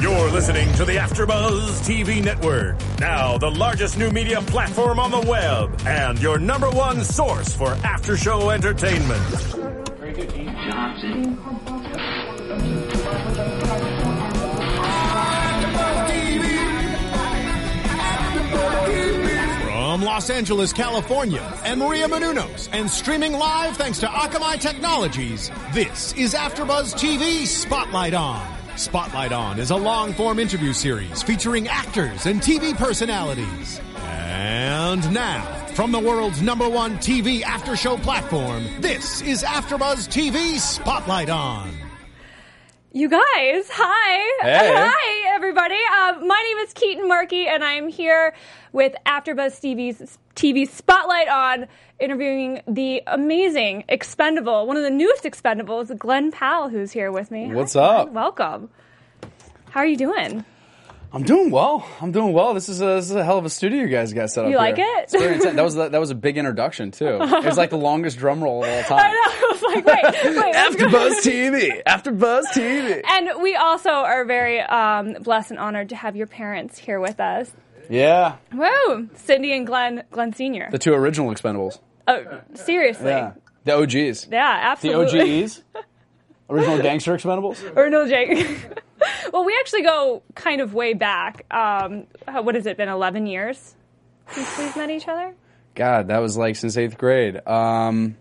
You're listening to the AfterBuzz TV Network, now the largest new media platform on the web, and your number one source for after-show entertainment. Very From Los Angeles, California, and Maria Menounos, and streaming live thanks to Akamai Technologies, this is AfterBuzz TV Spotlight On. Spotlight On is a long-form interview series featuring actors and TV personalities. And now, from the world's number one TV after-show platform, this is AfterBuzz TV Spotlight On. You guys, hi. Hey. Hi, everybody. Uh, my name is Keaton Markey, and I'm here with AfterBuzz TV's TV Spotlight on, interviewing the amazing Expendable, one of the newest Expendables, Glen Powell, who's here with me. What's Hi, up? Glen. Welcome. How are you doing? I'm doing well. I'm doing well. This is a, this is a hell of a studio you guys got set up. You like here. it? It's very intense. That was that was a big introduction too. It was like the longest drum roll of all time. I know. I was like, wait, wait. After Buzz TV. AfterBuzz TV. And we also are very um, blessed and honored to have your parents here with us. Yeah, Whoa, Cindy and Glen, Glen Senior. the two original Expendables. Oh, seriously? Yeah, the OGs. Yeah, absolutely. The absolutely. OGs. Original Gangster Expendables. or no, Jake. well, we actually go kind of way back. Um, how- what has it been? Eleven years since we've met each other. God, that was like since eighth grade. Um,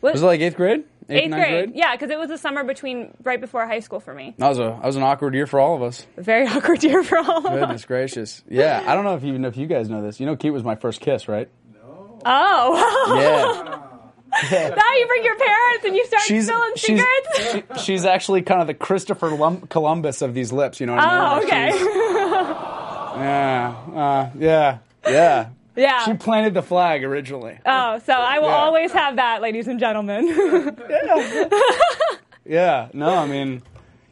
What? was it like eighth grade? Eighth ninth grade? Yeah, because it was the summer between right before high school for me. That was a that was an awkward year for all of us. A very awkward year for all of us. Goodness gracious. Yeah, I don't know if you know if you guys know this. You know, Kate was my first kiss, right? No. Oh, Yeah. now you bring your parents and you start she's spilling she's, secrets. she- she's actually kind of the Christopher Lum- Columbus of these lips. You know what I mean? oh, okay. Yeah, uh, yeah, yeah. Yeah. She planted the flag originally. oh, so I will Yeah. always have that, ladies and gentlemen. Yeah. yeah. No, I mean.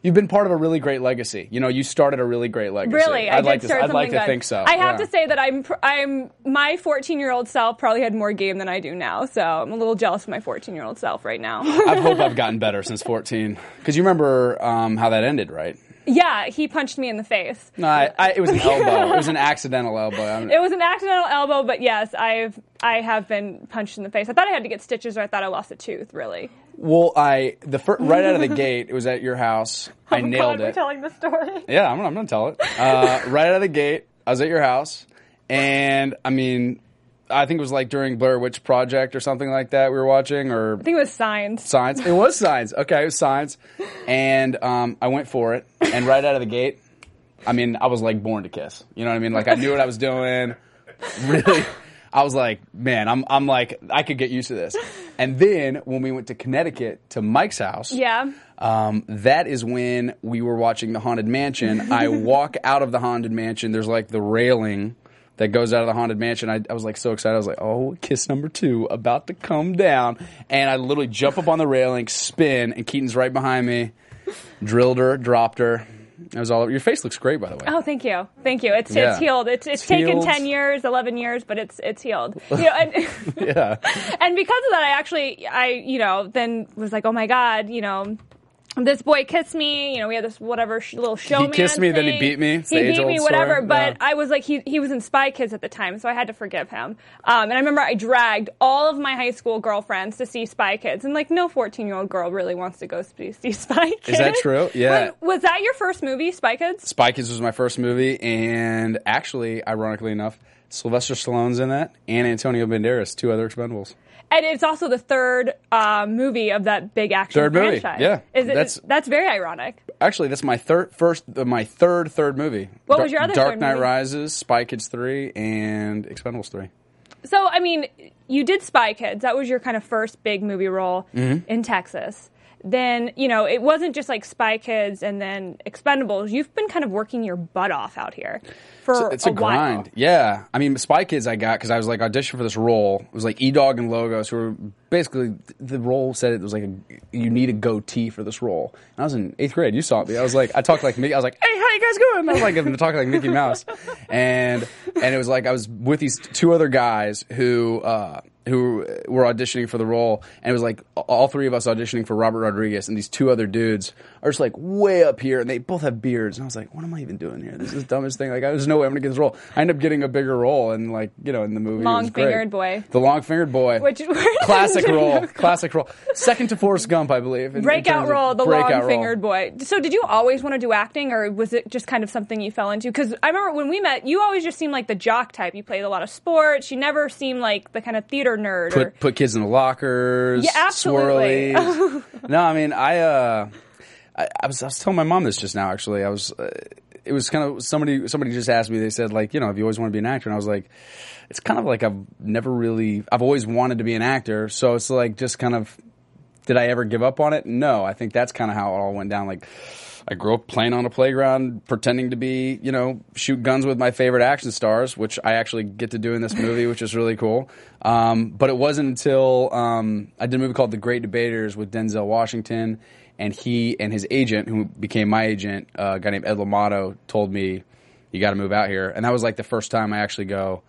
You've been part of a really great legacy. You know, you started a really great legacy. Really, I I'd did like to. start I'd something like to good. think so. I have yeah. to say that I'm I'm my 14 year old self probably had more game than I do now, so I'm a little jealous of my 14 year old self right now. I hope I've gotten better since 14. Because you remember um, how that ended, right? Yeah, he punched me in the face. No, I, I, it was an elbow. It was an accidental elbow. I'm- It was an accidental elbow, but yes, I've I have been punched in the face. I thought I had to get stitches, or I thought I lost a tooth. Really, Well, I the fir- right out of the gate, it was at your house. I oh, nailed God, We're it. telling the story. Yeah, I'm, I'm gonna tell it. Uh, right out of the gate, I was at your house, and I mean, I think it was like during Blair Witch Project or something like that we were watching, or I think it was signs. Science. It was science. Okay, it was science, and um, I went for it, and right out of the gate, I mean, I was like born to kiss. You know what I mean? Like I knew what I was doing. Really. I was like, man, I'm, I'm like, I could get used to this. And then when we went to Connecticut to Mike's house, Yeah. um, that is when we were watching the Haunted Mansion. I walk out of the Haunted Mansion. There's like the railing that goes out of the Haunted Mansion. I, I was like so excited. I was like, oh, kiss number two about to come down. And I literally jump up on the railing, spin, and Keaton's right behind me. Drilled her, dropped her. It was all. Your face looks great, by the way. Oh, thank you, thank you. It's Yeah. it's healed. It's it's, It's taken healed. ten years, eleven years, but it's it's healed. You know, and, Yeah. and because of that, I actually I you know then was like, oh my god, you know. This boy kissed me. You know, we had this whatever sh- little showman. He kissed me, then he beat me. It's He beat me, whatever. story. But Yeah. I was like, he he was in Spy Kids at the time, so I had to forgive him. Um, and I remember I dragged all of my high school girlfriends to see Spy Kids, and like no fourteen year old girl really wants to go see, see Spy Kids. Is that true? Yeah. Wait, was that your first movie, Spy Kids? Spy Kids was my first movie, and actually, ironically enough, Sylvester Stallone's in that, and Antonio Banderas, two other Expendables. And it's also the third uh, movie of that big action Third movie, franchise. yeah. Is it, That's- that's very ironic. Actually, that's my third, first, uh, my third, third movie. What Dar- was your other Dark Knight movie? Rises, Spy Kids three, and Expendables three. So, I mean, you did Spy Kids. That was your kind of first big movie role Mm-hmm. in Texas. Then you know it wasn't just like Spy Kids and then Expendables. You've been kind of working your butt off out here for it's a, a, grind. Yeah, I mean, Spy Kids I got because I was like auditioned for this role. It was like E Dog and Logos, who were basically the role said it was like a, you need a goatee for this role. And I was in eighth grade. You saw me. I was like, I talked like Mickey. I was like, hey, how you guys going? I was like, I'm talking like Mickey Mouse, and and it was like I was with these two other guys who. uh who were auditioning for the role, and it was like all three of us auditioning for Robert Rodriguez, and these two other dudes are just like way up here, and they both have beards, and I was like, what am I even doing here? This is the dumbest thing. Like, there's no way I'm gonna get this role. I end up getting a bigger role, and like, you know, in the movie, it was. Long-fingered boy. the long fingered boy, Which classic role, classic role, second to Forrest Gump, I believe. in- in breakout of role, the long fingered boy. So, did you always want to do acting, or was it just kind of something you fell into? Because I remember when we met, you always just seemed like the jock type. You played a lot of sports. You never seemed like the kind of theater nerd. or, Put put kids in the lockers. Yeah, absolutely. no, I mean, I, uh, I, I was I was telling my mom this just now. Actually, I was. Uh, it was kind of somebody. Somebody just asked me. They said like, you know, if you always want to be an actor, and I was like, it's kind of like I've never really. I've always wanted to be an actor, so it's like just kind of. Did I ever give up on it? No. I think that's kind of how it all went down. Like. I grew up playing on a playground, pretending to be, you know, shoot guns with my favorite action stars, which I actually get to do in this movie, which is really cool. Um, but it wasn't until um, I did a movie called The Great Debaters with Denzel Washington, and he and his agent, who became my agent, uh, a guy named Ed Lamato, told me, "You got to move out here." And that was like the first time I actually go.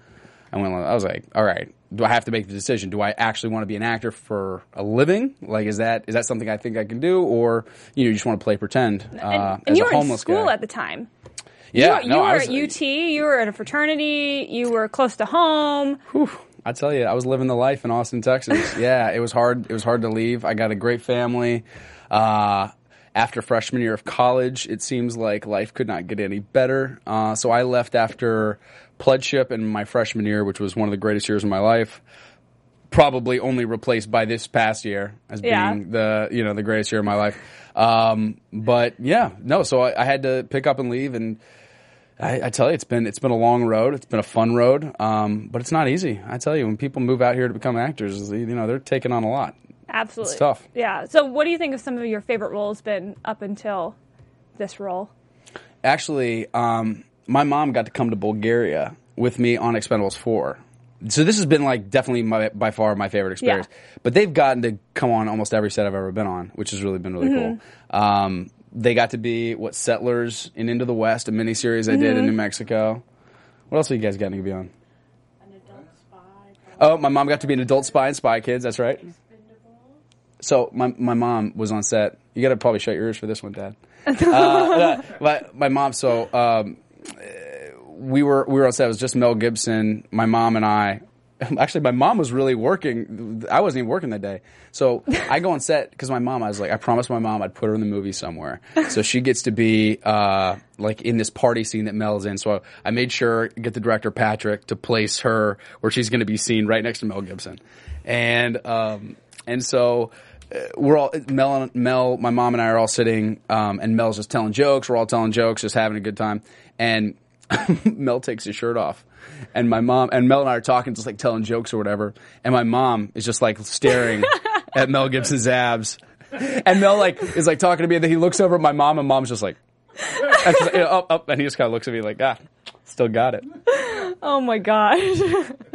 I went. I was like, "All right, do I have to make the decision? Do I actually want to be an actor for a living? Like, is that is that something I think I can do, or you know, you just want to play pretend uh, and, as and you a were in school guy?" at the time. yeah, you, no, you were was, at UT. You were at a fraternity. You were close to home. I tell you, I was living the life in Austin, Texas. yeah, it was hard. It was hard to leave. I got a great family. Uh, after freshman year of college, it seems like life could not get any better. Uh, so I left after pledship in my freshman year, which was one of the greatest years of my life. Probably only replaced by this past year as Yeah. being the you know the greatest year of my life. Um, but yeah, no. So I, I had to pick up and leave, and I, I tell you, it's been it's been a long road. It's been a fun road, um, but it's not easy. I tell you, when people move out here to become actors, you know they're taking on a lot. Absolutely. It's tough. Yeah. So, what do you think of some of your favorite roles been up until this role? Actually, um, my mom got to come to Bulgaria with me on Expendables Four. So this has been like definitely my, by far my favorite experience. But they've gotten to come on almost every set I've ever been on, which has really been really Mm-hmm. cool. Um, they got to be what Settlers in Into the West, a miniseries I did Mm-hmm. in New Mexico. What else have you guys gotten to be on? An adult spy. Oh, my mom got to be an adult spy in Spy Kids. That's right. So my my mom was on set. You got to probably shut your ears for this one, Dad. uh, my, my mom. So um, we were we were on set. It was just Mel Gibson, my mom, and I. Actually, my mom was really working. I wasn't even working that day. So I go on set because my mom. I was like, I promised my mom I'd put her in the movie somewhere. So she gets to be uh, like in this party scene that Mel's in. So I made sure get the director Patrick to place her where she's going to be seen right next to Mel Gibson, and um, and so we're all Mel, and, Mel, my mom and I are all sitting, um, and Mel's just telling jokes. We're all telling jokes, just having a good time. And Mel takes his shirt off, and my mom and Mel and I are talking, just like telling jokes or whatever. And my mom is just like staring at Mel Gibson's abs, and Mel like is like talking to me, and then he looks over at my mom, and mom's just like, and, she's like, you know, up, up, and he just kind of looks at me like, ah, still got it. Oh my god.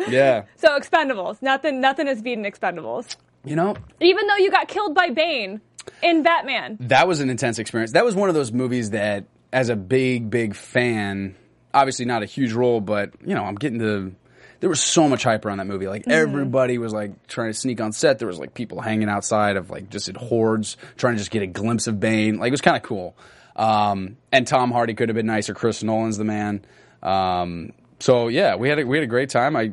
Yeah, so Expendables. Nothing. Nothing is beating Expendables. You know, Even though you got killed by Bane in Batman. that was an intense experience. That was one of those movies that, as a big, big fan, obviously not a huge role, but you know, I'm getting to. There was so much hype around that movie. Like everybody was like trying to sneak on set. There was like people hanging outside of like just in hordes trying to just get a glimpse of Bane. Like it was kind of cool. Um, and Tom Hardy could have been nicer. Chris Nolan's the man. Um, so yeah, we had a, we had a great time. I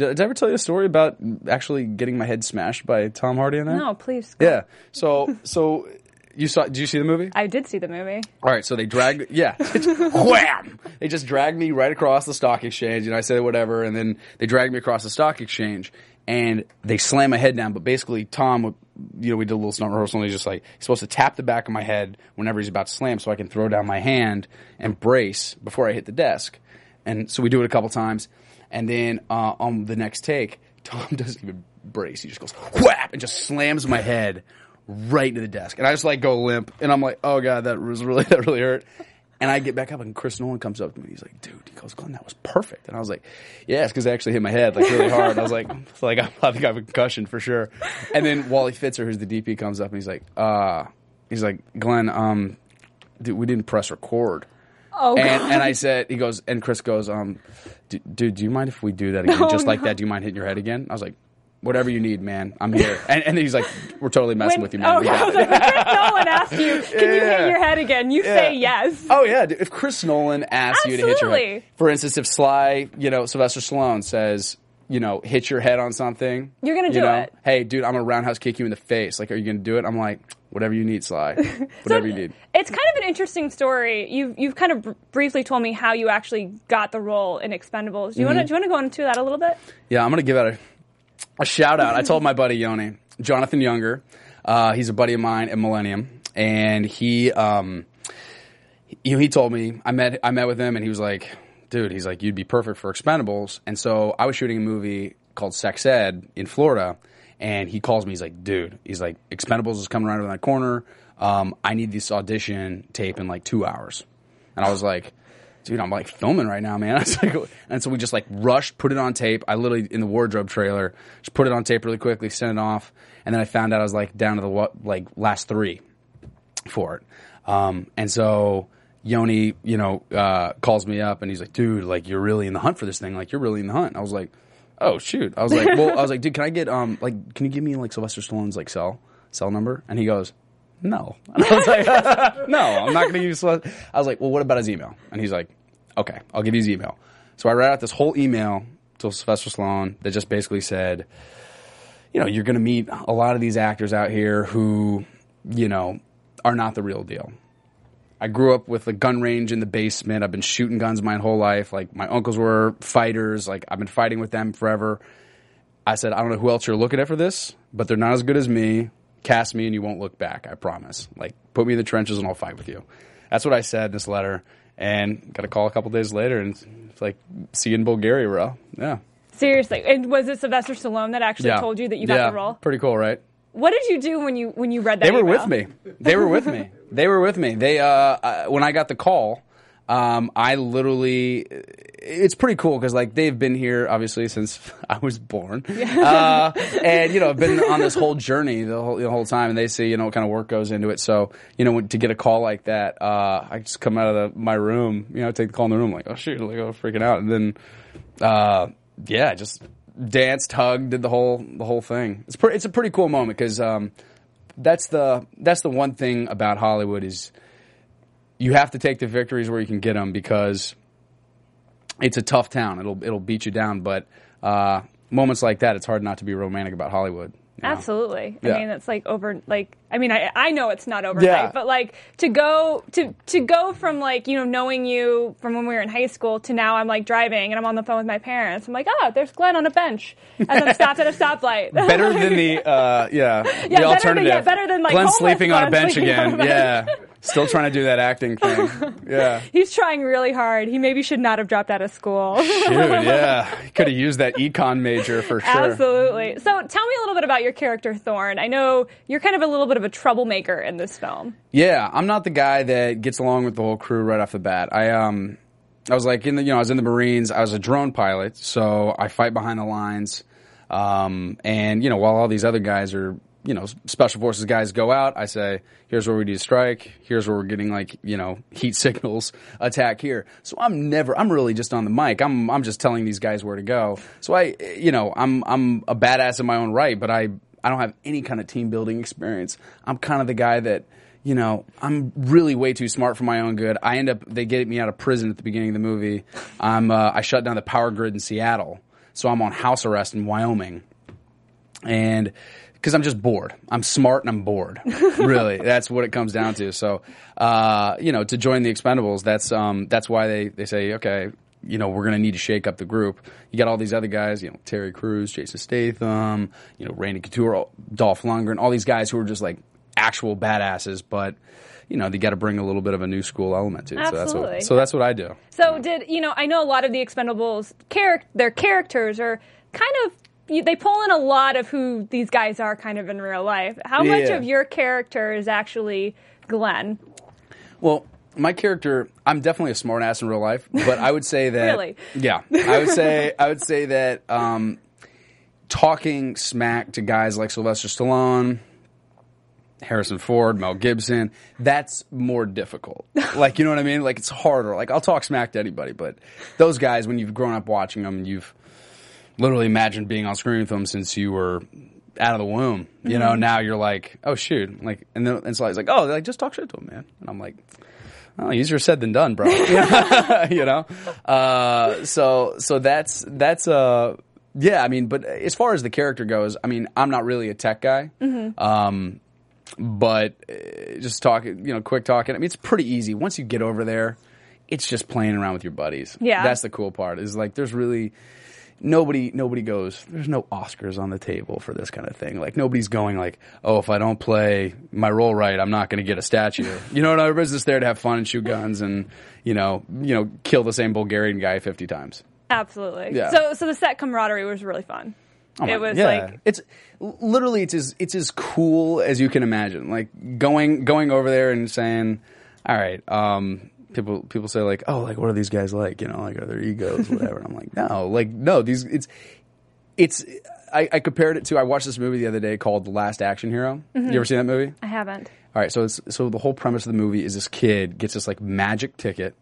did, did I ever tell you a story about actually getting my head smashed by Tom Hardy in that? No, please. go. Yeah. So so you saw? Did you see the movie? I did see the movie. All right. So they dragged. Yeah. Wham! They just dragged me right across the stock exchange, and I said whatever, and then they dragged me across the stock exchange, and they slammed my head down. But basically, Tom, you know, we did a little stunt rehearsal, and he's just like he's supposed to tap the back of my head whenever he's about to slam, so I can throw down my hand and brace before I hit the desk. And so we do it a couple times, and then uh, on the next take, Tom doesn't even brace. He just goes whap and just slams my head right into the desk, and I just like go limp, and I'm like, oh god, that was really that really hurt. And I get back up, and Chris Nolan comes up to me. He's like, "Dude," he goes, "Glen, that was perfect." And I was like, "Yeah, it's because I actually hit my head like really hard." I was like, "Like I think I have a concussion for sure." And then Wally Pfister, who's the DP, comes up and he's like, "Uh," he's like, "Glen, um, dude, we didn't press record." Oh, and, and I said, he goes, and Chris goes, um, "D- dude, do you mind if we do that again, No, just like no. that? Do you mind hitting your head again? I was like, whatever you need, man, I'm here. And, and he's like, we're totally messing When- with you, man. Oh, We I was it." like, when Chris Nolan asks you, can you hit your head again? You say yes. Oh yeah, if Chris Nolan asks you to hit your head, Absolutely. for instance, if Sly, you know, Sylvester Stallone says, you know, hit your head on something, You're gonna you do know, it. Hey, dude, I'm gonna roundhouse kick you in the face. Like, are you gonna do it? I'm like, whatever you need, Sly. Whatever you need. It's kind of an interesting story. You've you've kind of br- briefly told me how you actually got the role in Expendables. Do you Mm-hmm. want to do you want to go into that a little bit? Yeah, I'm gonna give out a, a shout out. I told my buddy Yoni, Jonathan Younger. Uh, he's a buddy of mine at Millennium, and he, um, you know, he told me I met I met with him, and he was like, "Dude, he's like, you'd be perfect for Expendables." And so I was shooting a movie called Sex Ed in Florida, and he calls me. He's like, "Dude, he's like, Expendables is coming around that corner. Um, I need this audition tape in like two hours." And I was like, dude, I'm like filming right now, man. Like, and so we just like rushed, put it on tape. I literally in the wardrobe trailer, just put it on tape really quickly, sent it off, and then I found out I was like down to the like last three for it. Um, and so Yoni, you know, uh, calls me up and he's like, dude, like you're really in the hunt for this thing. Like you're really in the hunt. I was like, oh shoot. I was like, well, I was like, dude, can I get um like can you give me like Sylvester Stallone's like cell cell number? And he goes. No, and I was like, no, I'm not going to use. I was like, well, what about his email? And he's like, okay, I'll give you his email. So I wrote out this whole email to Sylvester Stallone that just basically said, you know, you're going to meet a lot of these actors out here who, you know, are not the real deal. I grew up with a gun range in the basement. I've been shooting guns my whole life. Like my uncles were fighters. Like I've been fighting with them forever. I said, I don't know who else you're looking at for this, but they're not as good as me. Cast me and you won't look back. I promise. Like put me in the trenches and I'll fight with you. That's what I said in this letter. And got a call a couple days later and it's like, see you in Bulgaria, bro. Yeah. Seriously, and was it Sylvester Stallone that actually yeah. told you that you got yeah. the role? Pretty cool, right? What did you do when you when you read that? They were email? with me. They were with me. They were with me. They uh, uh when I got the call, um, I literally it's pretty cool because like they've been here obviously since I was born, uh, and you know I've been on this whole journey the whole the whole time, and they see you know what kind of work goes into it. So you know to get a call like that, uh, I just come out of the, my room, you know, take the call in the room, like oh shoot, like oh freaking out, and then uh, yeah, just danced, hugged, did the whole the whole thing. It's pretty. It's a pretty cool moment because um, that's the that's the one thing about Hollywood is you have to take the victories where you can get them because it's a tough town. It'll it'll beat you down, but uh, moments like that, it's hard not to be romantic about Hollywood. Know? Absolutely. Yeah. I mean, it's like over. Like, I mean, I I know it's not overnight, Yeah. but like to go to to go from like you know knowing you from when we were in high school to now I'm like driving and I'm on the phone with my parents. I'm like, oh, there's Glen on a bench as I'm stopped at a stoplight. Better than the uh, yeah, better the than- alternative. yeah, better than, like, Glen sleeping on a bench on a again. bench. Yeah, still trying to do that acting thing. Yeah. He's trying really hard. He maybe should not have dropped out of school. Dude, yeah. He Could have used that econ major for sure. Absolutely. So tell me a little bit about your character, Thorn. I know you're kind of a little bit of a troublemaker in this film. Yeah, I'm not the guy that gets along with the whole crew right off the bat. I um I was like in the you know, I was in the Marines, I was a drone pilot, so I fight behind the lines. Um and you know, while all these other guys are you know, special forces guys go out. I say, here's where we do strike. Here's where we're getting like, you know, heat signals attack here. So I'm never, I'm really just on the mic. I'm, I'm just telling these guys where to go. So I, you know, I'm, I'm a badass in my own right, but I, I don't have any kind of team building experience. I'm kind of the guy that, you know, I'm really way too smart for my own good. I end up, they get me out of prison at the beginning of the movie. I'm, uh, I shut down the power grid in Seattle. So I'm on house arrest in Wyoming and because I'm just bored. I'm smart and I'm bored. really, that's what it comes down to. So, uh, you know, to join the Expendables, that's um, that's why they they say, okay, you know, we're going to need to shake up the group. You got all these other guys, you know, Terry Crews, Jason Statham, you know, Randy Couture, Dolph Lundgren, all these guys who are just like actual badasses, but. You know, they got to bring a little bit of a new school element to it. So that's Absolutely. what. So that's what I do. So did you know? I know a lot of the Expendables character, their characters are kind of they pull in a lot of who these guys are kind of in real life. How much of your character is actually Glen? Well, my character, I'm definitely a smartass in real life, but I would say that Really? yeah, I would say I would say that um, talking smack to guys like Sylvester Stallone, Harrison Ford, Mel Gibson, that's more difficult. like you know what I mean? Like it's harder. Like I'll talk smack to anybody, but those guys, when you've grown up watching them, you've literally imagined being on screen with them since you were out of the womb. You know, now you're like, oh shoot, like, and then and so he's like, oh, like just talk shit to him, man. And I'm like, oh, easier said than done, bro. you know, uh, so so that's that's uh yeah. I mean, but as far as the character goes, I mean, I'm not really a tech guy. Um, but uh, just talking, you know, quick talking. I mean, it's pretty easy once you get over there. It's just playing around with your buddies. Yeah. that's the cool part. Is like there's really nobody nobody goes there's no oscars on the table for this kind of thing like nobody's going like oh if i don't play my role right i'm not going to get a statue you know everybody's just there to have fun and shoot guns and you know you know kill the same bulgarian guy 50 times Absolutely. Yeah. So, so the set camaraderie was really fun. Oh my- it was yeah. like it's literally it's as it's as cool as you can imagine. Like going going over there and saying, "All right." Um, people people say like, "Oh, like what are these guys like?" You know, like are their egos, whatever. and I'm like, no, like no. These it's it's. I, I compared it to I watched this movie the other day called The Last Action Hero. You ever mm-hmm. seen that movie? I haven't. All right, so it's, so the whole premise of the movie is this kid gets this like magic ticket,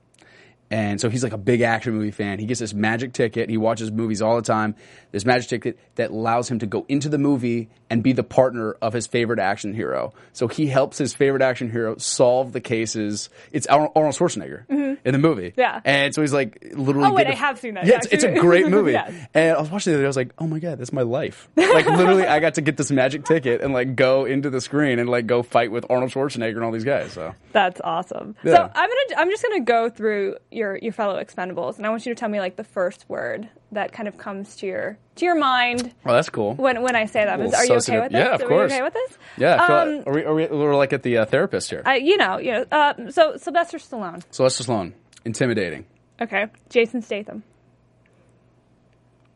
and so he's like a big action movie fan. He gets this magic ticket. He watches movies all the time. This magic ticket that allows him to go into the movie and be the partner of his favorite action hero. So he helps his favorite action hero solve the cases. It's Arnold Schwarzenegger mm-hmm. In the movie. Yeah. and so he's like literally. Oh, wait, I have seen that, Yeah, it's, it's a great movie. Yes. And I was watching the other day. I was like, oh my god, that's my life. Like literally, I got to get this magic ticket and like go into the screen and like go fight with Arnold Schwarzenegger and all these guys. So That's awesome. Yeah. So I'm gonna I'm just gonna go through your your fellow Expendables, and I want you to tell me like the first word that kind of comes to your to your mind Oh, that's cool. when when I say that. Is, are you okay with this? Yeah, of Are you course. okay with this? Yeah, Um, like- are we, are we, we're like at the uh, therapist here. I, you know, you know. Uh, so Sylvester Stallone. Sylvester Stallone, intimidating, Okay. Jason Statham.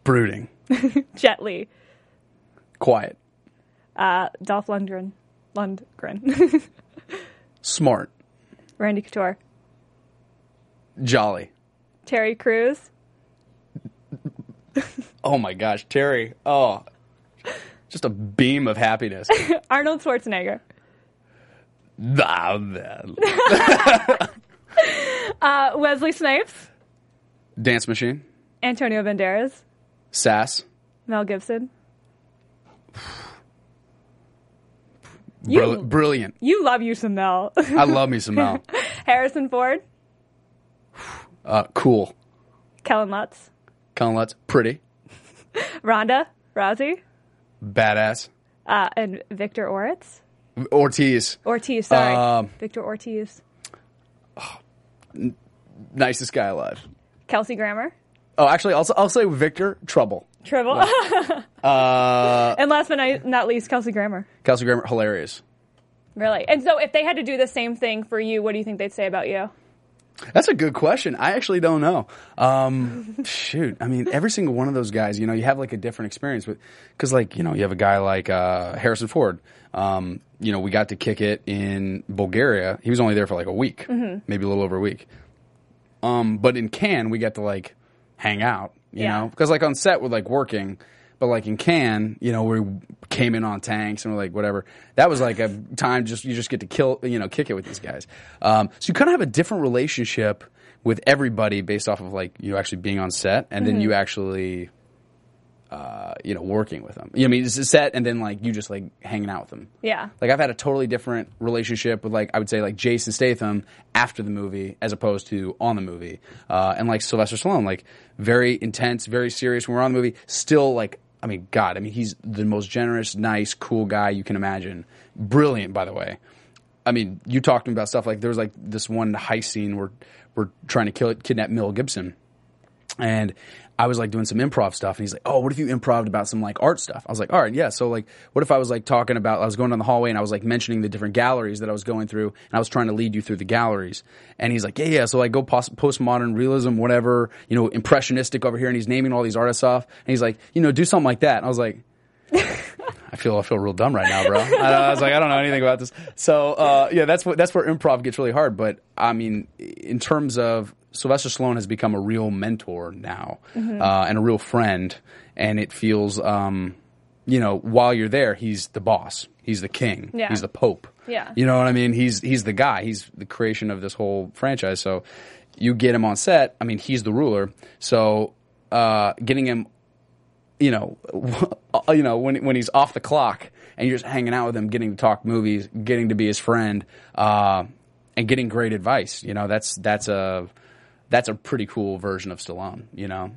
brooding, Jet Li. quiet, Uh, Dolph Lundgren. Lundgren. smart, Randy Couture. jolly. Terry Crews. Oh my gosh, Terry. Oh, just a beam of happiness. Arnold Schwarzenegger. Ah. Uh, Wesley Snipes. Dance machine, Antonio Banderas. sass, Mel Gibson. You- brilliant. You love you some Mel. I love me some Mel. Harrison Ford. Uh, cool. Kellan Lutz. Kellan Lutz, pretty, Ronda Rousey. badass. Uh, and Victor Oritz. Ortiz, Ortiz, sorry. Um, Victor Ortiz. nicest guy alive. Kelsey Grammer. Oh, actually, I'll, I'll say Victor Trouble. Tribble. Uh, and last but not- not least, Kelsey Grammer. Kelsey Grammer, hilarious. Really. And so if they had to do the same thing for you, what do you think they'd say about you? That's a good question. I actually don't know. Um, shoot, I mean, every single one of those guys, you know, you have like a different experience with, because like you know, you have a guy like uh, Harrison Ford. Um, you know, we got to kick it in Bulgaria. He was only there for like a week, maybe a little over a week. Um, but in Cannes, we got to like hang out, you Yeah. know, because like on set we're like working, but like in Cannes, you know, we came in on tanks and we're like whatever. That was like a time just you just get to kill, you know, kick it with these guys. Um, so you kind of have a different relationship with everybody based off of like you actually being on set and then you actually. Uh, you know, working with them. You know, I mean, it's a set, and then like you just like hanging out with them. Yeah. Like I've had a totally different relationship with like I would say like Jason Statham after the movie as opposed to on the movie, uh, and like Sylvester Stallone, like very intense, very serious. When we're on the movie, still like I mean, God, I mean he's the most generous, nice, cool guy you can imagine. Brilliant, by the way. I mean, you talked to me about stuff like there was like this one heist scene where we're trying to kill it, kidnap Mel Gibson, and I was like doing some improv stuff, and he's like, "Oh, what if you improv about some like art stuff?" I was like, "All right, yeah." So like, what if I was like talking about? I was going down the hallway, and I was like mentioning the different galleries that I was going through, and I was trying to lead you through the galleries. And he's like, "Yeah, yeah." So like, go post- postmodern realism, whatever, you know, impressionistic over here, and he's naming all these artists off, and he's like, you know, do something like that. And I was like. I feel I feel real dumb right now, bro. I, I was like, I don't know anything about this. So uh, yeah, that's what that's where improv gets really hard. But I mean, in terms of Sylvester Stallone has become a real mentor now uh, and a real friend, and it feels, um, you know, while you're there, he's the boss, he's the king, Yeah. he's the pope. Yeah. you know what I mean. He's he's the guy. He's the creation of this whole franchise. So you get him on set. I mean, he's the ruler. So uh, getting him you know, you know when when he's off the clock and you're just hanging out with him, getting to talk movies, getting to be his friend, uh, and getting great advice. You know, that's that's a that's a pretty cool version of Stallone. You know,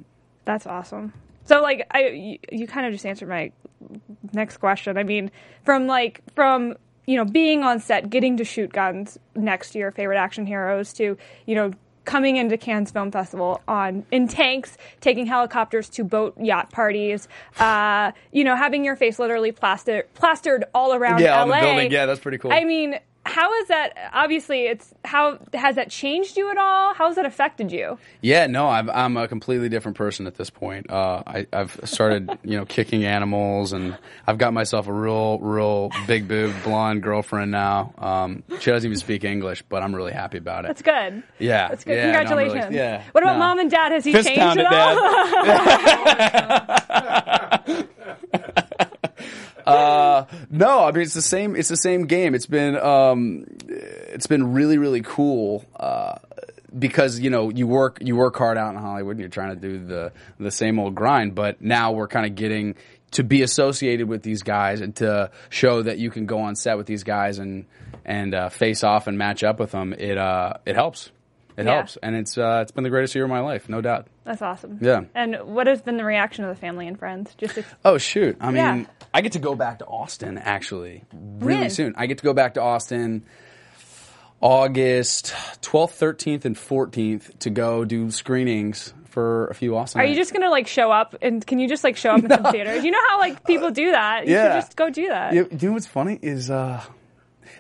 That's awesome. So like I you, you kind of just answered my next question. I mean, from like from you know being on set, getting to shoot guns next to your favorite action heroes to, you know, coming into Cannes Film Festival on in tanks, taking helicopters to boat yacht parties, uh, you know, having your face literally plastered plastered all around Yeah, on the building. Yeah, that's pretty cool. I mean, how is that obviously it's how has that changed you at all? How has that affected you? yeah, no, I'm I'm a completely different person at this point. Uh, I, I've started, you know, kicking animals, and I've got myself a real, real big boob blonde girlfriend now. Um, she doesn't even speak English, but I'm really happy about it. That's good. Yeah, That's good. yeah, no, really- Congratulations. yeah, What about no. mom and dad? Has he Fist changed at all? No, I mean it's the same. It's the same game. It's been um, it's been really really cool uh, because you know you work you work hard out in Hollywood and you're trying to do the the same old grind. But now we're kind of getting to be associated with these guys and to show that you can go on set with these guys and and uh, face off and match up with them. It uh, it helps. It Yeah. helps, and it's uh, it's been the greatest year of my life, no doubt. That's awesome. Yeah. And what has been the reaction of the family and friends? Just ex- Oh shoot! I mean, Yeah. I get to go back to Austin actually really When? soon. I get to go back to Austin August twelfth, thirteenth, and fourteenth to go do screenings for a few Austin. are you just gonna like show up and can you just like show up in some theaters? You know how like people do that. You Yeah. should just go do that. You, you know what's funny is uh,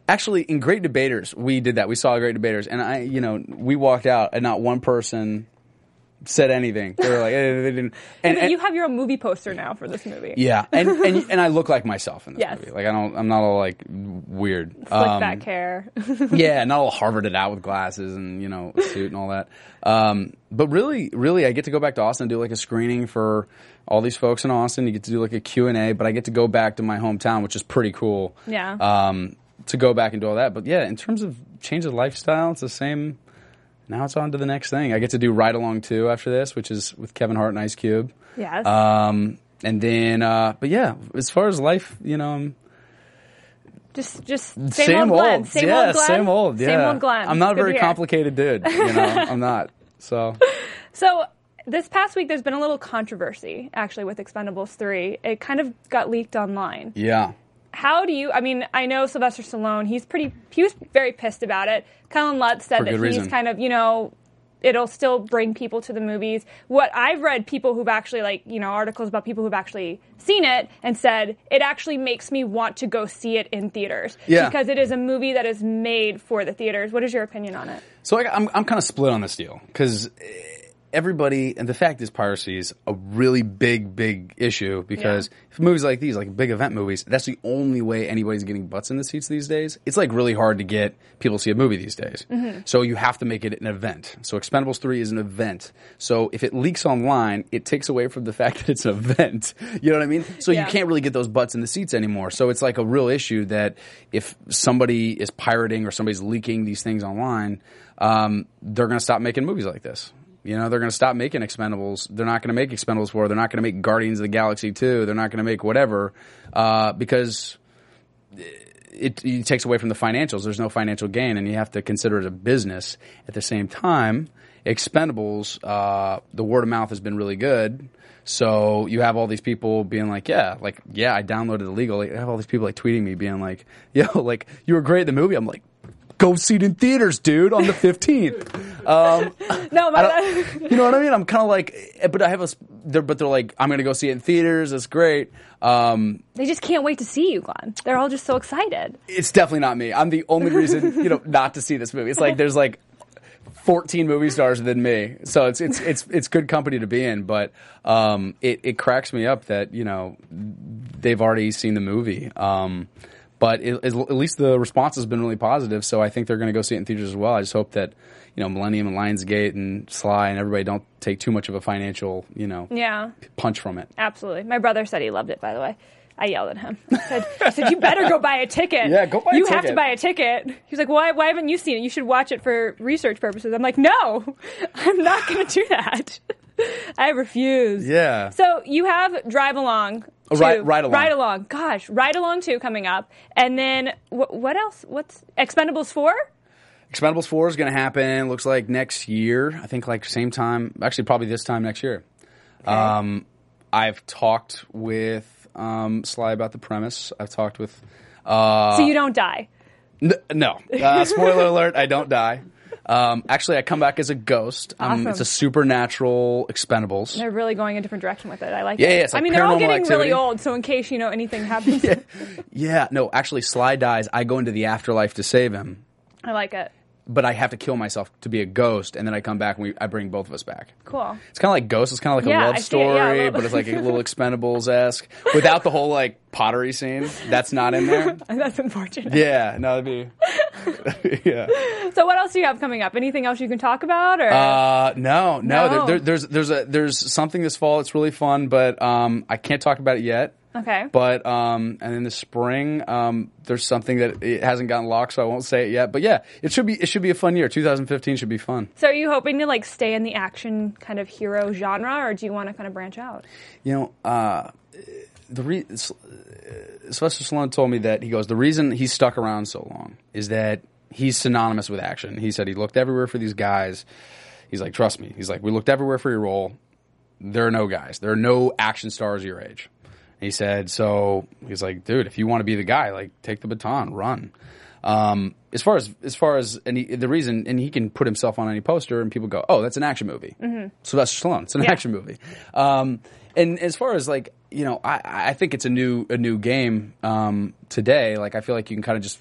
actually in Great Debaters we did that. We saw Great Debaters, and I, you know, we walked out and not one person said anything. They were like, eh, they didn't. And, And, you have your own movie poster now for this movie. yeah, and, and and I look like myself in this Yes. movie. Like I don't, I'm not all like weird. Slick Um, back hair. yeah, not all Harvarded out with glasses and you know a suit and all that. Um, but really, really, I get to go back to Austin and do like a screening for all these folks in Austin. You get to do like a Q and A, but I get to go back to my hometown, which is pretty cool. Yeah. Um, to go back and do all that, but yeah, in terms of change of lifestyle, it's the same. Now it's on to the next thing. I get to do Ride Along 2 after this, which is with Kevin Hart and Ice Cube. yes. Um, and then, uh, but yeah, as far as life, you know, I'm just just same, same old Glen. Same yeah, old Glen. same old, yeah. Same old Glen. I'm not a very complicated dude. You know, I'm not. So So this past week, there's been a little controversy actually with Expendables 3. It kind of got leaked online. yeah, How do you? I mean, I know Sylvester Stallone. He's pretty. He was very pissed about it. Kellan Lutz said that he's reason. kind of, you know, it'll still bring people to the movies. What I've read, people who've actually like, you know, articles about people who've actually seen it and said it actually makes me want to go see it in theaters Yeah. because it is a movie that is made for the theaters. What is your opinion on it? So I, I'm I'm kind of split on this deal because everybody and the fact is piracy is a really big big issue because if movies like these like big event movies that's the only way anybody's getting butts in the seats these days. It's like really hard to get people to see a movie these days. So you have to make it an event. So expendables 3 is an event. So if it leaks online it takes away from the fact that it's an event. You know what i mean? So Yeah. you can't really get those butts in the seats anymore. So it's like a real issue that if somebody is pirating or somebody's leaking these things online um, they're going to stop making movies like this. You know, they're going to stop making Expendables. They're not going to make Expendables 4. They're not going to make Guardians of the Galaxy 2. They're not going to make whatever uh, because it, it takes away from the financials. There's no financial gain, and you have to consider it a business. At the same time, Expendables, uh, the word of mouth has been really good. So you have all these people being like, yeah, like, yeah, I downloaded it illegally. I have all these people like tweeting me being like, yo, like, you were great in the movie. I'm like, go see it in theaters, dude, on the 15th. Um, No, you know what I mean? I'm kind of like, eh, but I have a, they're, but they're like, I'm going to go see it in theaters. It's great. Um, they just can't wait to see you, Glen. They're all just so excited. it's definitely not me. I'm the only reason, you know, not to see this movie. It's like there's like 14 movie stars than me, so it's it's it's it's good company to be in. But um, it it cracks me up that you know they've already seen the movie. Um, but it, at least the response has been really positive, so I think they're going to go see it in theaters as well. I just hope that you know Millennium and Lionsgate and Sly and everybody don't take too much of a financial you know Yeah, punch from it. absolutely. My brother said he loved it. By the way, I yelled at him. I said, I said "You better go buy a ticket. Yeah, go buy a You have to buy a ticket." He was like, "Why? Why haven't you seen it? You should watch it for research purposes." I'm like, "No, I'm not going to do that. I refuse." Yeah. So you have Drive Along. Oh, 2, Ride- Ride Along. Ride Along. Gosh, Ride Along 2 coming up. And then wh- what else? What's Expendables 4? Expendables 4 is going to happen, looks like next year. I think like same time, actually probably this time next year. Um, I've talked with um, Sly about the premise. I've talked with. Uh, so you don't die. n- no. Uh, spoiler alert, I don't die. Um, actually, I come back as a ghost. Um, Awesome. it's a supernatural Expendables. They're really going a different direction with it. I like Yeah, it. yeah, like I mean, they're all getting activity. really old, so in case, you know, anything happens, Yeah, no, actually, Sly dies. I go into the afterlife to save him. I like it. But I have to kill myself to be a ghost, and then I come back and we, I bring both of us back. Cool. It's kind of like Ghost. It's kind of like Yeah, a love see it. Yeah, story, but it's like a little Expendables esque without the whole like pottery scene. That's not in there. That's unfortunate. Yeah, no, that'd be. yeah. So what else do you have coming up? Anything else you can talk about? Or Uh, no, no. No. There, there, there's there's a there's something this fall. It's really fun, but um, I can't talk about it yet. Okay. But um, and in the spring, um, there's something that it hasn't gotten locked, so I won't say it yet. But yeah, it should be it should be a fun year. 2015 should be fun. so are you hoping to like stay in the action kind of hero genre, or do you want to kind of branch out? You know, uh, the re- S- uh, Sylvester Stallone told me that he goes the reason he's stuck around so long is that he's synonymous with action. He said he looked everywhere for these guys. He's like, trust me. He's like, we looked everywhere for your role. There are no guys. There are no action stars your age. He said, so he's like, dude, if you want to be the guy, like, take the baton, run. Um, as far as as far as and he, the reason, and he can put himself on any poster, and people go, "Oh, that's an action movie." Sylvester Stallone, it's an Yeah. action movie. Um, and as far as like you know, I, I think it's a new a new game um, today. Like I feel like you can kind of just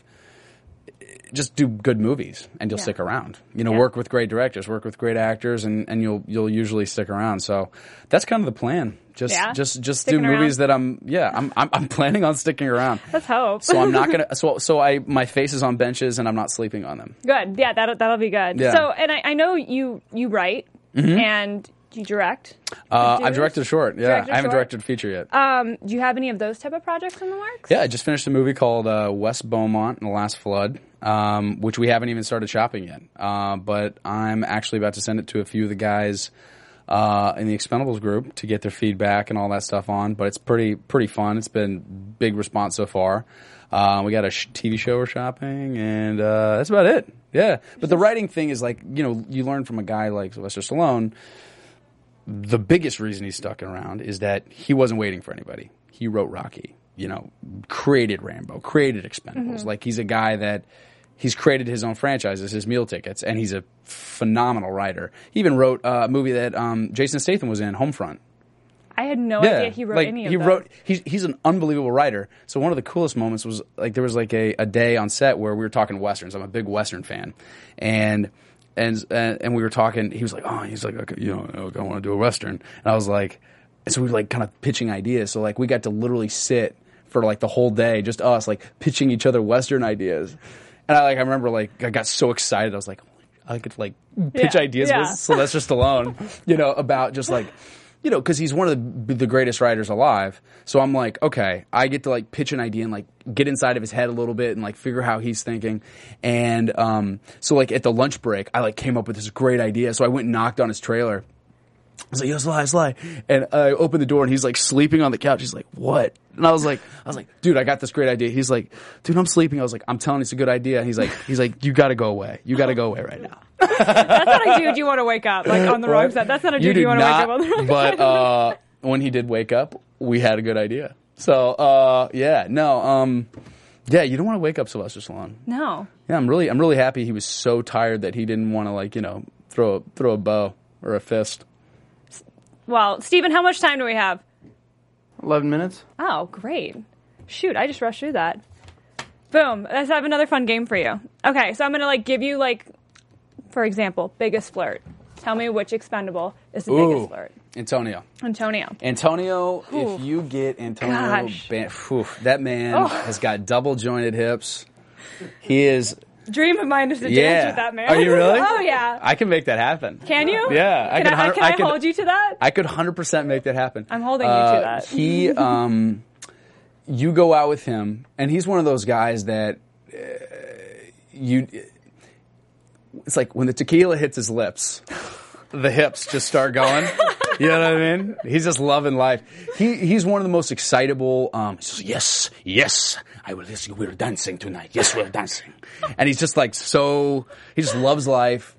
just do good movies and you'll Yeah. stick around. You know, Yeah. work with great directors, work with great actors, and, and you'll you'll usually stick around. So that's kind of the plan. Just Yeah? just just Sticking do movies around. that I'm yeah I'm, I'm I'm planning on sticking around. Let's hope. So I'm not gonna so so I my face is on benches and I'm not sleeping on them. Good. Yeah, that'll that'll be good. Mm-hmm. So, and I, I know you you write and you direct. Uh, Do I've directed a short. Yeah, Directed I haven't short? directed a feature yet. Um, do you have any of those type of projects in the works? Yeah, I just finished a movie called uh, West Beaumont and the Last Flood, um, which we haven't even started shopping yet. Uh, but I'm actually about to send it to a few of the guys uh, in the Expendables group to get their feedback and all that stuff on. But it's pretty pretty fun. It's been big response so far. Uh, we got a sh- TV show we're shopping, and uh, that's about it. Yeah, but the writing thing is like you know you learn from a guy like Sylvester Stallone the biggest reason he's stuck around is that he wasn't waiting for anybody. He wrote Rocky, you know, created Rambo, created Expendables. Like he's a guy that he's created his own franchises, his meal tickets, and he's a phenomenal writer. He even wrote a movie that um, Jason Statham was in, Homefront. I had no idea he wrote like, any of he wrote. He's he's an unbelievable writer. So one of the coolest moments was like there was like a, a day on set where we were talking westerns. I'm a big western fan, and and and, and we were talking. He was like, oh, he's like, okay, you know, I want to do a western, and I was like, and so we were like kind of pitching ideas. So like we got to literally sit for like the whole day, just us like pitching each other western ideas, and I like I remember like I got so excited. I was like. Oh I could like pitch Yeah, ideas yeah. with Sylvester Stallone, you know, about just like, you know, because he's one of the, the greatest writers alive. So I'm like, okay, I get to like pitch an idea and like get inside of his head a little bit and like figure how he's thinking. And um, so like at the lunch break, I like came up with this great idea. So I went and knocked on his trailer. I was like, yo, Sly, Sly. And I opened the door and he's like sleeping on the couch. He's like, what? And I was like, I was like, dude, I got this great idea. He's like, dude, I'm sleeping. I was like, I'm telling you, it's a good idea. And he's like, he's like, you gotta go away. You gotta go away right now. That's not a dude you want to wake up like on the wrong side. That's not a dude you, do want to wake up on the wrong But side. uh, when he did wake up, we had a good idea. So uh, yeah, no, um, Yeah, you don't want to wake up Sylvester Stallone. No. Yeah, I'm really I'm really happy he was so tired that he didn't want to like you know throw a, throw a bow or a fist. Well, Steven, how much time do we have? 11 minutes? Oh, great. Shoot, I just rushed through that. Boom. Let's have another fun game for you. Okay, so I'm going to like give you like for example, biggest flirt. Tell me which expendable is the Ooh, biggest flirt. Antonio. Antonio. Antonio, Ooh. if you get Antonio, Ban- that man Oh. has got double jointed hips. He is. Dream of mine is to Yeah. dance with that man. Are you really? oh yeah. I can make that happen. Can you? Yeah, I Can I, can I, I could- hold you to that? I could hundred percent make that happen. I'm holding you to Uh, that. He, um, you go out with him, and he's one of those guys that uh, you. It's like when the tequila hits his lips, the hips just start going. You know what I mean? He's just loving life. He he's one of the most excitable. Um, he says, yes, yes, I will. Yes, we're dancing tonight. Yes, we're dancing. And he's just like so. He just loves life.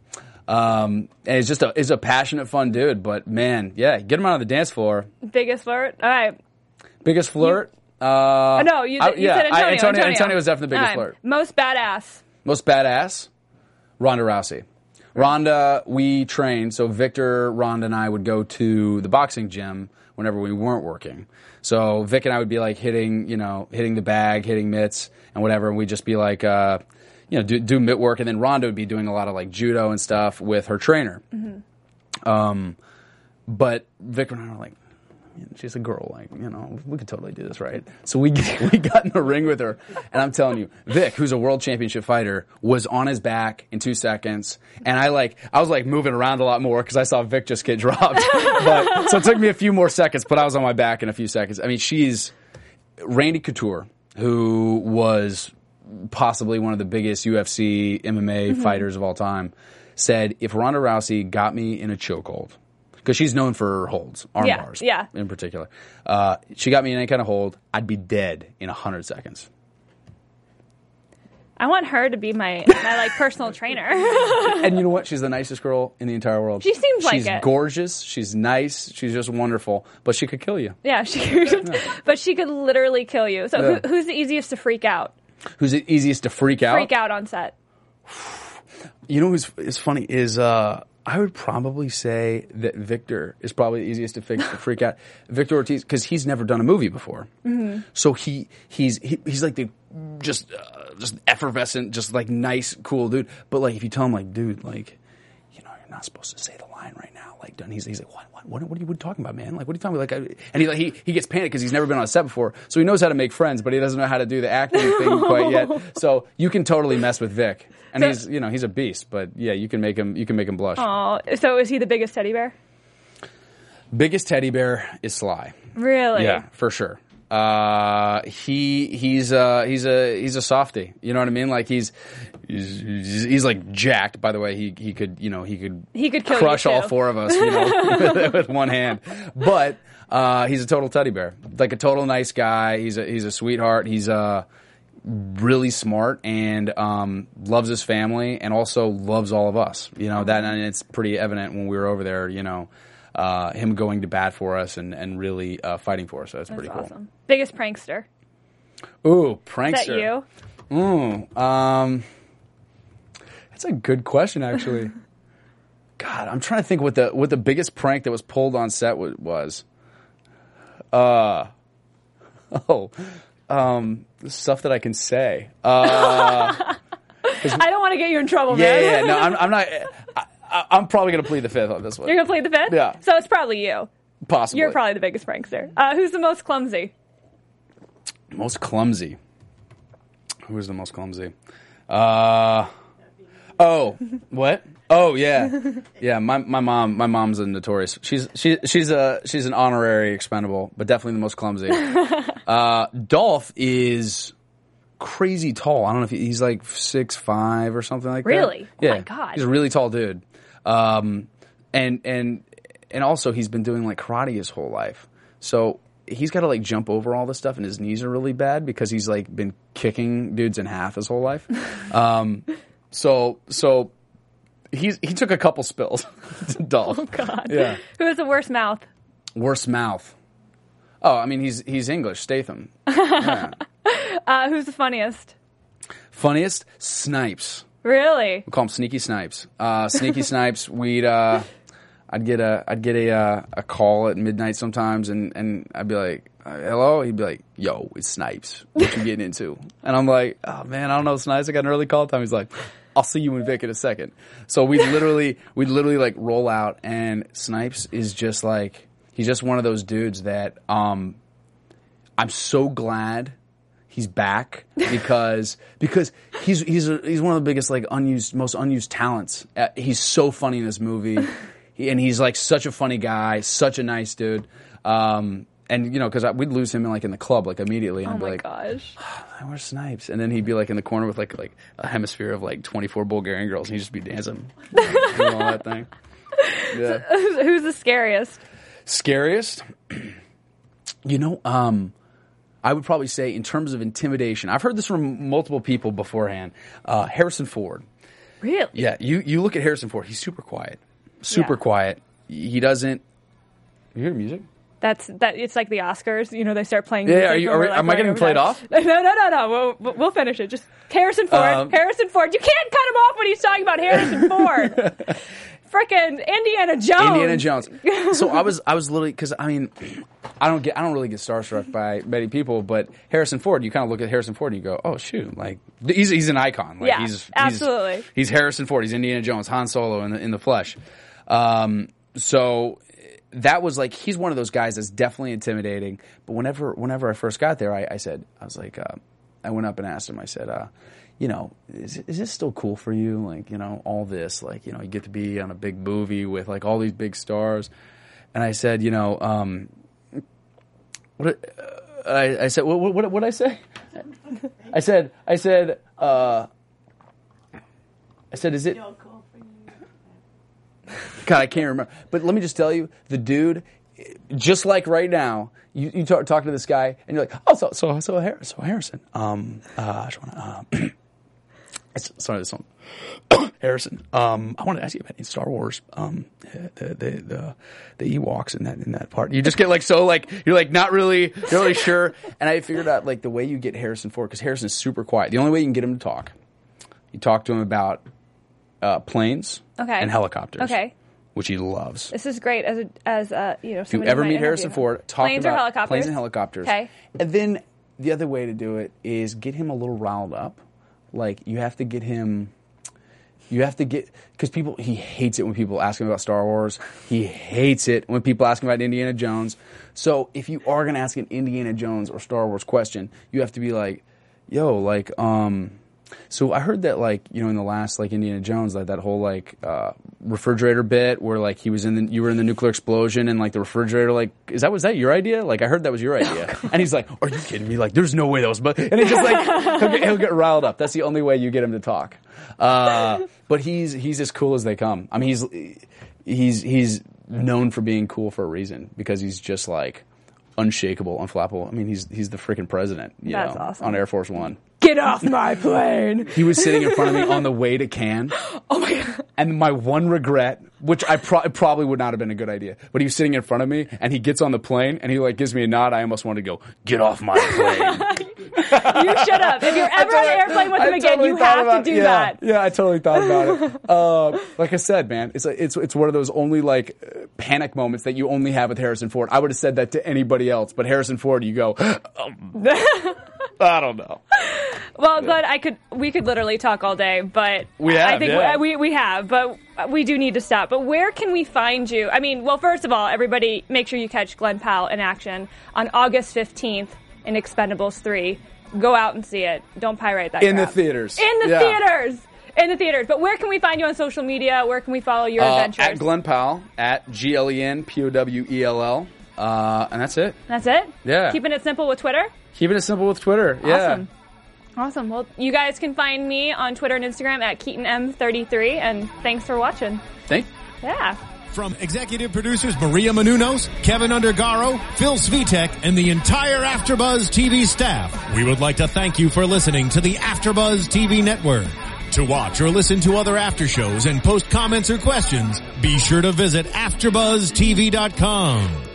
Um, and he's just a he's a passionate, fun dude. But man, yeah, get him out of the dance floor. biggest flirt. All right. Biggest flirt? uh, Oh, no, you, I- you yeah, said Antonio. I, Antonio, Antonio was definitely the biggest right. flirt. Most badass. Most badass? Ronda Rousey. Ronda, we trained, so Victor, Ronda, and I would go to the boxing gym whenever we weren't working. So Vic and I would be like hitting, you know, hitting the bag, hitting mitts, and whatever, and we'd just be like, uh, you know, do, do mitt work, and then Ronda would be doing a lot of like judo and stuff with her trainer. Um, but Victor and I were like, she's a girl, like you know, we could totally do this, right? So we we got in the ring with her, and I'm telling you, Vic, who's a world championship fighter, was on his back in two seconds, and I like I was like moving around a lot more because I saw Vic just get dropped. but so it took me a few more seconds, but I was on my back in a few seconds. I mean, she's Randy Couture, who was possibly one of the biggest UFC MMA mm-hmm. fighters of all time, said if Ronda Rousey got me in a chokehold, because she's known for her holds, arm Yeah, bars, yeah. in particular, uh, she got me in any kind of hold, I'd be dead in hundred seconds. I want her to be my my like personal trainer. and you know what? She's the nicest girl in the entire world. She seems like she's it. gorgeous. She's nice. She's just wonderful. But she could kill you. yeah, she could. but she could literally kill you. So Yeah. who, who's the easiest to freak out? Who's the easiest to freak out? Freak out on set. You know who's is funny is uh, I would probably say that Victor is probably the easiest to freak, to freak out. Victor Ortiz because he's never done a movie before, Mm-hmm. so he he's he, he's like the just uh, just effervescent, just like nice, cool dude. But like if you tell him like, dude, like you know you're not supposed to say the line right now, like done. He's he's like, what what what, what are you what are you talking about, man? Like what are you talking about? Like, I, and he like he he gets panicked because he's never been on a set before, so he knows how to make friends, but he doesn't know how to do the acting thing quite yet. So you can totally mess with Vic. And So- he's, you know, he's a beast, but yeah, you can make him, you can make him blush. Oh, so is he the biggest teddy bear? Biggest teddy bear is Sly. Really? Yeah, for sure. Uh, he he's uh he's a he's a softie. You know what I mean? Like he's he's, he's, like jacked. By the way, he he could you know he could He could crush all four of us you know with, with one hand. But uh, he's a total teddy bear, like a total nice guy. He's a he's a sweetheart. He's uh really smart and um, loves his family and also loves all of us. You know that, and it's pretty evident when we were over there. You know, uh, him going to bat for us and and really uh, fighting for us. So that's, That's pretty cool. awesome. Biggest prankster. Ooh, Is prankster. that you? Ooh, um, that's a good question, actually. God, I'm trying to think what the what the biggest prank that was pulled on set wa- was. Uh, oh, um, stuff that I can say. Uh, I don't want to get you in trouble, yeah, man. yeah, yeah. No, I'm, I'm not. I, I'm probably gonna plead the fifth on this one. You're gonna play the fifth. Yeah. So it's probably you. Possibly. You're probably the biggest prankster. Uh, who's the most clumsy? Most clumsy. Who is the most clumsy? Uh oh, what? Oh yeah, yeah. My my mom my mom's a notorious. She's she she's a she's an honorary expendable, but definitely the most clumsy. uh, Dolph is crazy tall. I don't know if he, he's like six five or something like that. Really? that. Oh Yeah, my God. he's a really tall dude. Um, and and and also he's been doing like karate his whole life, so he's got to like jump over all this stuff, and his knees are really bad because he's like been kicking dudes in half his whole life. Um, so so he's he took a couple spills. Dolph. Oh God. Yeah. Who has the worst mouth? Worst mouth. Oh, I mean he's he's English. Statham. Yeah. Uh, who's the funniest? Funniest Snipes. Really? We call him Sneaky Snipes. Uh, Sneaky Snipes. We'd uh, I'd get a I'd get a uh, a call at midnight sometimes, and and I'd be like, uh, "Hello." He'd be like, "Yo, it's Snipes. What you getting into?" And I'm like, "Oh man, I don't know Snipes. I got an early call time." He's like, "I'll see you in Vic in a second. So we literally we literally like roll out, and Snipes is just like he's just one of those dudes that um, I'm so glad he's back because because he's he's a, he's one of the biggest like unused most unused talents. Uh, he's so funny in this movie, he, and he's like such a funny guy, such a nice dude. Um, and you know, because we'd lose him in like in the club like immediately, and Oh I'd be my like, gosh. "Where's Snipes?" And then he'd be like in the corner with like like a hemisphere of like 24 Bulgarian girls, and he'd just be dancing, doing all that thing. Yeah. Who's the scariest? Scariest? you know, um, I would probably say in terms of intimidation, I've heard this from multiple people beforehand. Uh, Harrison Ford. Really? Yeah, you, you look at Harrison Ford, he's super quiet. Super Yeah. quiet. He doesn't. You hear music? That's that. It's like the Oscars. You know, they start playing. Yeah, are you- are like, am I getting played off? No, no, no, no. We'll, we'll finish it. Just Harrison Ford. Um, Harrison Ford. You can't cut him off when he's talking about Harrison Ford. Frickin' Indiana Jones. Indiana Jones. so I was I was literally because I mean I don't get I don't really get starstruck by many people, but Harrison Ford, you kind of look at Harrison Ford and you go, oh shoot, like he's he's an icon. Like, Yeah, he's, he's absolutely. He's Harrison Ford. He's Indiana Jones, Han Solo in the in the flesh. Um, so that was like he's one of those guys that's definitely intimidating. But whenever whenever I first got there, I, I said I was like uh, I went up and asked him. I said. Uh, you know, is, is this still cool for you? Like, you know, all this, like, you know, you get to be on a big movie with like all these big stars. And I said, you know, um, what, uh, I, I said, what, what, what, I say? I said, I said, uh, I said, is it? God, I can't remember. But let me just tell you, the dude, just like right now, you, you talk, talk to this guy, and you're like, oh, so so so, Har- so Harrison, um, uh, I just want to, it's- sorry, this one, Harrison, um, I want to ask you about in Star Wars, um, the the the, the Ewoks in that in that part. You just get like so like you're like not really really sure, and I figured out like the way you get Harrison Ford because Harrison's super quiet. The only way you can get him to talk, you talk to him about uh, planes Okay. and helicopters, Okay. Which he loves. This is great as a, as a, you know. If you ever meet Harrison. Ford, talk planes about or helicopters. planes and helicopters. Okay. And then the other way to do it is get him a little riled up. Like you have to get him. You have to get because people he hates it when people ask him about Star Wars. He hates it when people ask him about Indiana Jones. So if you are going to ask an Indiana Jones or Star Wars question, you have to be like, "Yo, like, um." So I heard that like you know in the last like Indiana Jones like that whole like uh, refrigerator bit where like he was in the you were in the nuclear explosion and like the refrigerator like is that was that your idea? Like I heard that was your idea. And he's like are you kidding me? Like there's no way that was but and it just like he'll get, he'll get riled up. That's the only way you get him to talk. Uh, but he's he's as cool as they come. I mean he's he's he's known for being cool for a reason because he's just like unshakable unflappable. I mean he's he's the freaking president you That's know awesome. on Air Force One. Get off my plane. He was sitting in front of me on the way to Cannes. Oh my god. And my one regret, which I pro- probably would not have been a good idea, but he was sitting in front of me and he gets on the plane and he like gives me a nod. I almost wanted to go, get off my plane. You should have. If you're ever on an airplane with I him again, totally you have about- to do yeah, that. Yeah, I totally thought about it. Uh, like I said, man, it's like, it's it's one of those only like uh, panic moments that you only have with Harrison Ford. I would have said that to anybody else, but Harrison Ford, you go, um, I don't know. Well, Glen, I could. We could literally talk all day, but We I think yeah. we, we have, but we do need to stop. But where can we find you? I mean, well, first of all, everybody, make sure you catch Glen Powell in action on August fifteenth in Expendables three. Go out and see it. Don't pirate that. In the theaters. In the Yeah. theaters. In the theaters. But where can we find you on social media? Where can we follow your Uh, adventures? at Glen Powell at G L E N P O W E L L, uh, and that's it. That's it. Yeah. Keeping it simple with Twitter. Keeping it simple with Twitter. Yeah. Awesome. Awesome. Well, you guys can find me on Twitter and Instagram at KeatonM33, and thanks for watching. Thank. Yeah. From executive producers Maria Menounos, Kevin Undergaro, Phil Svitek, and the entire AfterBuzz TV staff, we would like to thank you for listening to the AfterBuzz TV network. To watch or listen to other after shows and post comments or questions, be sure to visit AfterBuzzTV.com.